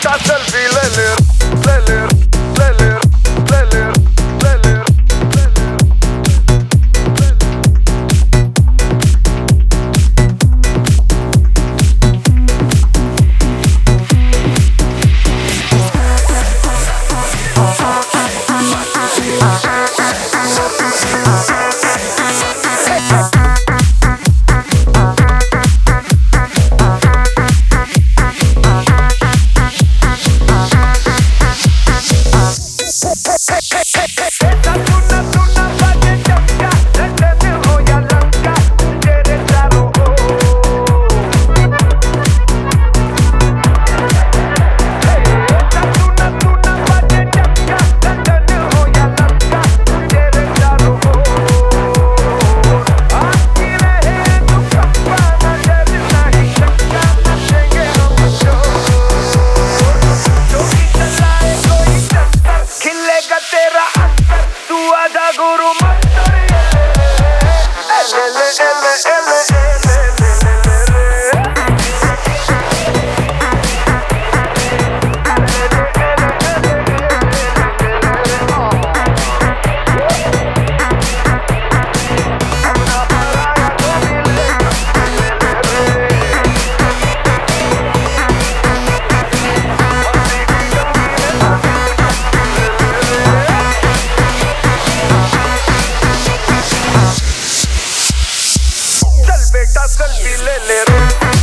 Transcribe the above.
Tată-l filele rascal, filé the roues.